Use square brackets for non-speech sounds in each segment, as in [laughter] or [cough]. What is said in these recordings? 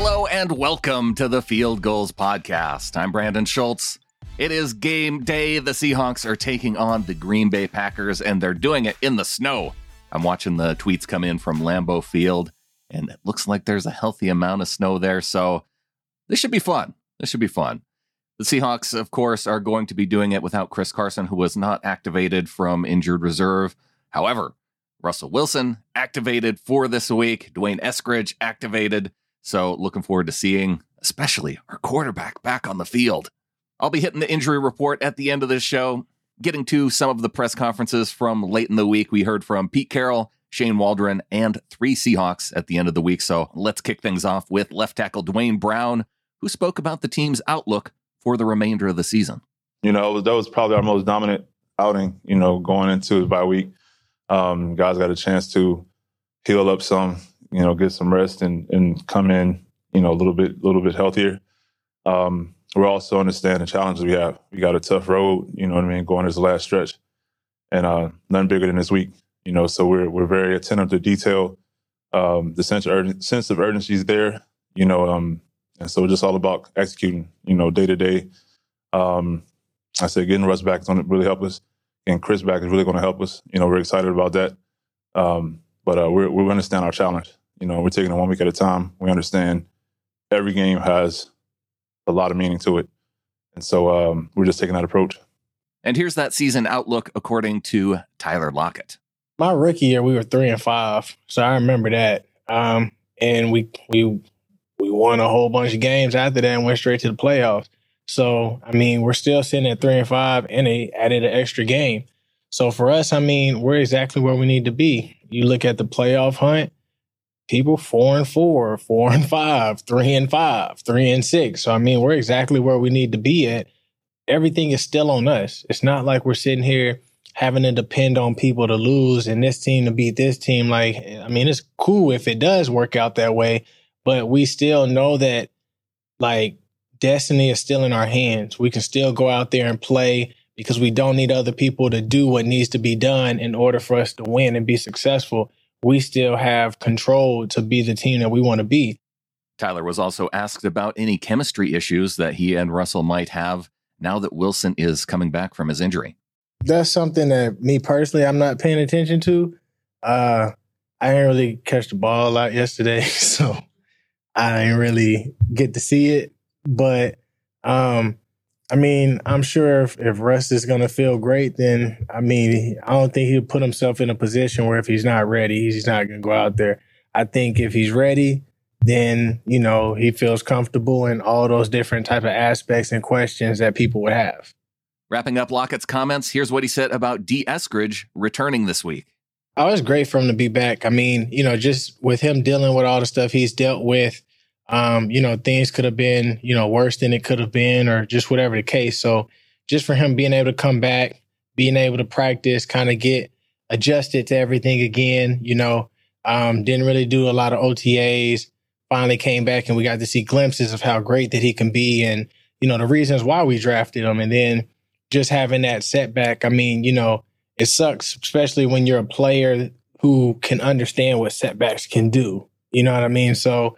Hello and welcome to the Field Gulls Podcast. I'm Brandan Schulze. It is game day. The Seahawks are taking on the Green Bay Packers, and they're doing it in the snow. I'm watching the tweets come in from Lambeau Field, and it looks like there's a healthy amount of snow there. So this should be fun. This should be fun. The Seahawks, of course, are going to be doing it without Chris Carson, who was not activated from injured reserve. However, Russell Wilson activated for this week, D'Wayne Eskridge activated. So looking forward to seeing, especially our quarterback back on the field. I'll be hitting the injury report at the end of this show, getting to some of the press conferences from late in the week. We heard from Pete Carroll, Shane Waldron, and three Seahawks at the end of the week. So let's kick things off with left tackle Duane Brown, who spoke about the team's outlook for the remainder of the season. You know, that was probably our most dominant outing, you know, going into the bye week. Um, guys got a chance to heal up some, you know, get some rest and and come in, you know, a little bit, a little bit healthier. Um, we also understand the challenges we have. We got a tough road, you know what I mean, going this last stretch, and uh, nothing bigger than this week, you know. So we're we're very attentive to detail. Um, the sense of, urgen- sense of urgency is there, you know, um, and so just all about executing, you know, day to day. Um, I said getting Russ back is going to really help us, and Chris back is really going to help us. You know, we're excited about that. Um, but uh, we're, we understand our challenge. You know, we're taking it one week at a time. We understand every game has a lot of meaning to it. And so um, we're just taking that approach. And here's that season outlook according to Tyler Lockett. My rookie year, we were three and five, so I remember that. Um, and we we we won a whole bunch of games after that and went straight to the playoffs. So I mean, we're still sitting at three and five, and they added an extra game. So for us, I mean, we're exactly where we need to be. You look at the playoff hunt, people four and four, four and five, three and five, three and six. So I mean, we're exactly where we need to be at. Everything is still on us. It's not like we're sitting here having to depend on people to lose and this team to beat this team. Like, I mean, it's cool if it does work out that way, but we still know that like destiny is still in our hands. We can still go out there and play because we don't need other people to do what needs to be done in order for us to win and be successful we still have control to be the team that we want to be. Tyler was also asked about any chemistry issues that he and Russell might have now that Wilson is coming back from his injury. That's something that me personally, I'm not paying attention to. Uh, I didn't really catch the ball a lot yesterday, [laughs] so I didn't really get to see it. But um, I mean, I'm sure if, if Russ is going to feel great, then I mean, I don't think he'll put himself in a position where if he's not ready, he's not going to go out there. I think if he's ready, then you know he feels comfortable in all those different type of aspects and questions that people would have. Wrapping up Lockett's comments, here's what he said about Dee Eskridge returning this week. Oh, it's great for him to be back. I mean, you know, just with him dealing with all the stuff he's dealt with um, you know, things could have been, you know, worse than it could have been, or just whatever the case. So just for him being able to come back, being able to practice, kind of get adjusted to everything again, you know, um, didn't really do a lot of OTAs. Finally came back and we got to see glimpses of how great that he can be and, you know, the reasons why we drafted him. And then just having that setback, I mean, you know, it sucks, especially when you're a player who can understand what setbacks can do. You know what I mean? So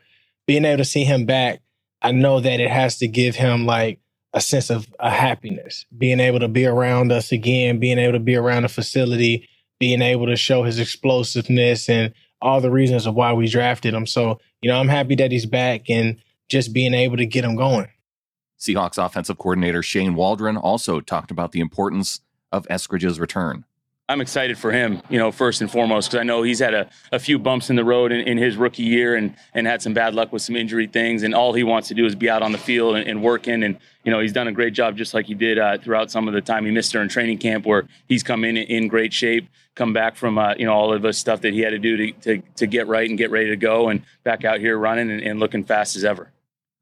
being able to see him back, I know that it has to give him like a sense of a happiness, being able to be around us again, being able to be around the facility, being able to show his explosiveness and all the reasons of why we drafted him. So, you know, I'm happy that he's back and just being able to get him going. Seahawks offensive coordinator Shane Waldron also talked about the importance of Eskridge's return. I'm excited for him, you know, first and foremost, because I know he's had a, a few bumps in the road in, in, his rookie year and, and had some bad luck with some injury things. And all he wants to do is be out on the field and, and working. And, you know, he's done a great job just like he did uh, throughout some of the time he missed during training camp, where he's come in in great shape, come back from, uh, you know, all of the stuff that he had to do to, to, to, get right and get ready to go and back out here running and, and looking fast as ever.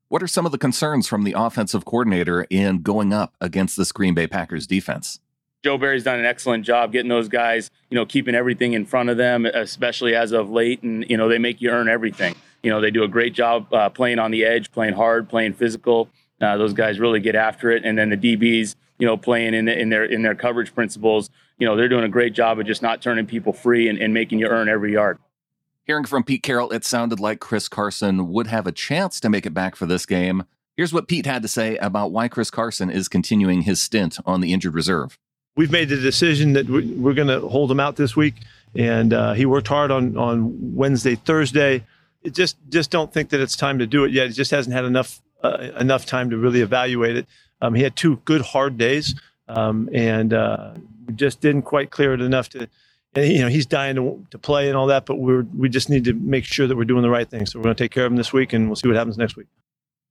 What are some of the concerns from the offensive coordinator in going up against this Green Bay Packers defense? Joe Barry's done an excellent job getting those guys, you know, keeping everything in front of them, especially as of late. And, you know, they make you earn everything. You know, they do a great job uh, playing on the edge, playing hard, playing physical. Uh, those guys really get after it. And then the DBs, you know, playing in, in their in their coverage principles, you know, they're doing a great job of just not turning people free and, and making you earn every yard. Hearing from Pete Carroll, it sounded like Chris Carson would have a chance to make it back for this game. Here's what Pete had to say about why Chris Carson is continuing his stint on the injured reserve. We've made the decision that we're going to hold him out this week, and uh, he worked hard on on Wednesday, Thursday. It just just don't think that it's time to do it yet. He just hasn't had enough uh, enough time to really evaluate it. Um, he had two good hard days, um, and uh, we just didn't quite clear it enough to. You know, he's dying to, to play and all that, but we're we just need to make sure that we're doing the right thing. So we're going to take care of him this week, and we'll see what happens next week.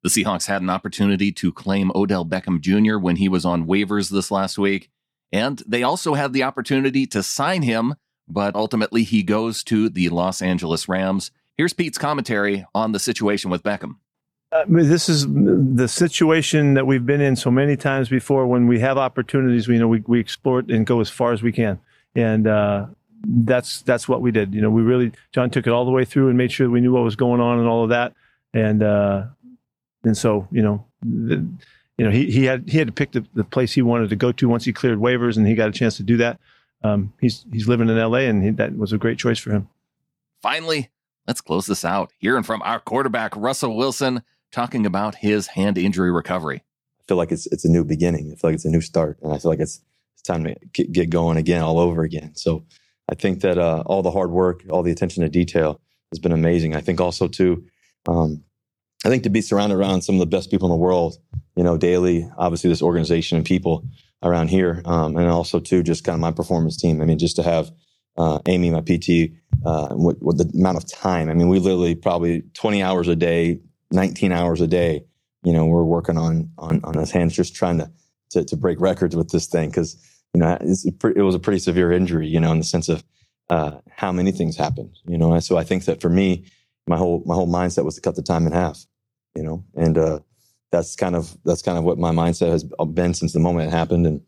The Seahawks had an opportunity to claim Odell Beckham Jr. when he was on waivers this last week, and they also had the opportunity to sign him, but ultimately he goes to the Los Angeles Rams. Here's Pete's commentary on the situation with Beckham. Mean, this is the situation that we've been in so many times before. When we have opportunities, we you know we, we explore it and go as far as we can, and uh, that's that's what we did. You know, we really John took it all the way through and made sure we knew what was going on and all of that, and uh, and so you know, you know he he had he had to pick the, the place he wanted to go to once he cleared waivers, and he got a chance to do that. Um, he's he's living in L.A. and he, that was a great choice for him. Finally, let's close this out. Hearing from our quarterback Russell Wilson talking about his hand injury recovery. I feel like it's it's a new beginning. I feel like it's a new start, and I feel like it's it's time to get, get going again, all over again. So I think that uh, all the hard work, all the attention to detail has been amazing. I think also too, um, I think to be surrounded around some of the best people in the world, you know, daily, obviously this organization and people around here, um, and also too, just kind of my performance team. I mean, just to have uh, Amy, my PT, uh, the amount of time. I mean, we literally probably 20 hours a day, 19 hours a day. You know, we're working on on on his hands, just trying to to, to break records with this thing because you know it was a pretty severe injury. You know, in the sense of uh, how many things happen. You know, so I think that for me, my whole my whole mindset was to cut the time in half. You know, and uh, that's kind of that's kind of what my mindset has been since the moment it happened. And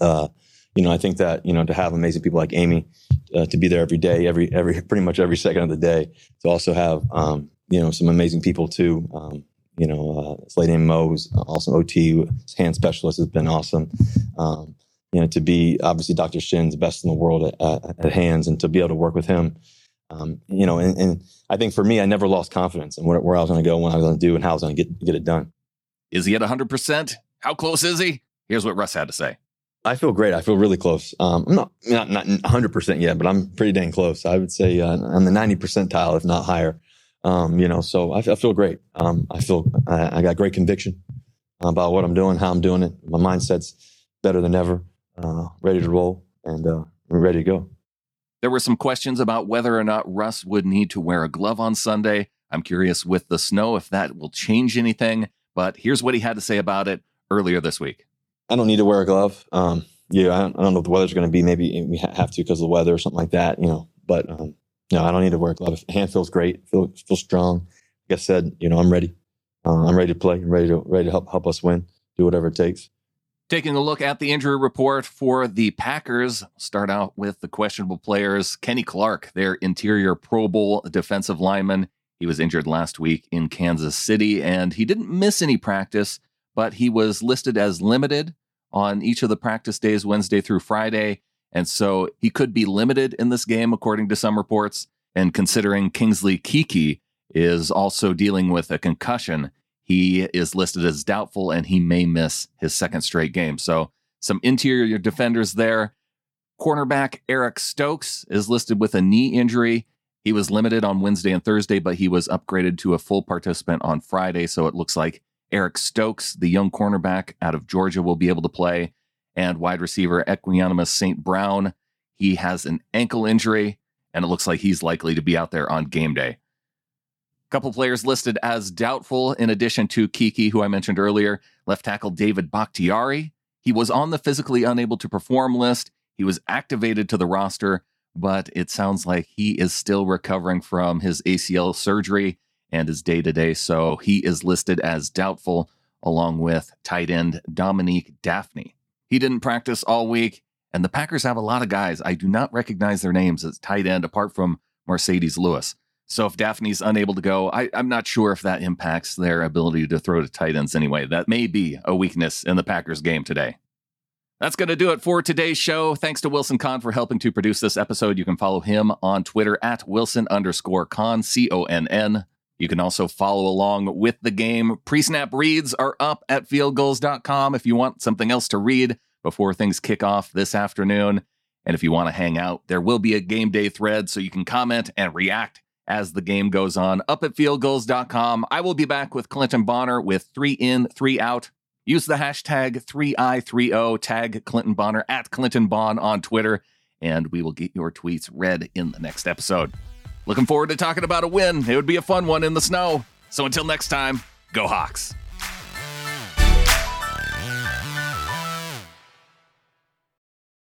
uh, you know, I think that you know to have amazing people like Amy uh, to be there every day, every every pretty much every second of the day, to also have um, you know, some amazing people too. Um, you know, uh, this lady named Mo, awesome OT, hand specialist, has been awesome. Um, you know, to be obviously Dr. Shin's best in the world at, at, at hands and to be able to work with him. Um, you know, and, and, I think for me, I never lost confidence in where, where I was going to go, what I was going to do, and how I was going to get get it done. Is he at 100%? How close is he? Here's what Russ had to say. I feel great. I feel really close. Um, I'm not, not, not 100% yet, but I'm pretty dang close. I would say uh, I'm the 90 percentile, if not higher. Um, you know, so I, I feel great. Um, I feel I, I, got great conviction about what I'm doing, how I'm doing it. My mindset's better than ever, uh, ready to roll, and uh, ready to go. There were some questions about whether or not Russ would need to wear a glove on Sunday. I'm curious with the snow if that will change anything, but here's what he had to say about it earlier this week. I don't need to wear a glove. Um, yeah, I don't, I don't know if the weather's going to be. Maybe we have to because of the weather or something like that, you know. But um, no, I don't need to wear a glove. Hand feels great. Feel feel strong. Like I said, you know, I'm ready. Uh, I'm ready to play. I'm ready to ready to help help us win. Do whatever it takes. Taking a look at the injury report for the Packers, start out with the questionable players. Kenny Clark, their interior Pro Bowl defensive lineman. He was injured last week in Kansas City and he didn't miss any practice, but he was listed as limited on each of the practice days, Wednesday through Friday. And so he could be limited in this game, according to some reports. And considering Kingsley Keke is also dealing with a concussion, he is listed as doubtful and he may miss his second straight game. So some interior defenders there. Cornerback Eric Stokes is listed with a knee injury. He was limited on Wednesday and Thursday, but he was upgraded to a full participant on Friday. So it looks like Eric Stokes, the young cornerback out of Georgia, will be able to play and wide receiver Equanimeous St. Brown. He has an ankle injury, and it looks like he's likely to be out there on game day. Couple players listed as doubtful, in addition to Keke, who I mentioned earlier, left tackle David Bakhtiari. He was on the physically unable to perform list. He was activated to the roster, but it sounds like he is still recovering from his ACL surgery and is day to day. So he is listed as doubtful, along with tight end Dominique Dafney. He didn't practice all week, and the Packers have a lot of guys. I do not recognize their names as tight end apart from Marcedes Lewis. So if Dafney's unable to go, I, am not sure if that impacts their ability to throw to tight ends anyway. That may be a weakness in the Packers game today. That's going to do it for today's show. Thanks to Wilson Conn for helping to produce this episode. You can follow him on Twitter at Wilson underscore Conn, C O N N. You can also follow along with the game. Pre snap reads are up at fieldgulls.com if you want something else to read before things kick off this afternoon. And if you want to hang out, there will be a game day thread so you can comment and react as the game goes on up at fieldgulls.com. I will be back with Clinton Bonner with three in, three out. Use the hashtag 3i30, tag Clinton Bonner at Clinton Bon on Twitter, and we will get your tweets read in the next episode. Looking forward to talking about a win. It would be a fun one in the snow. So until next time, go Hawks.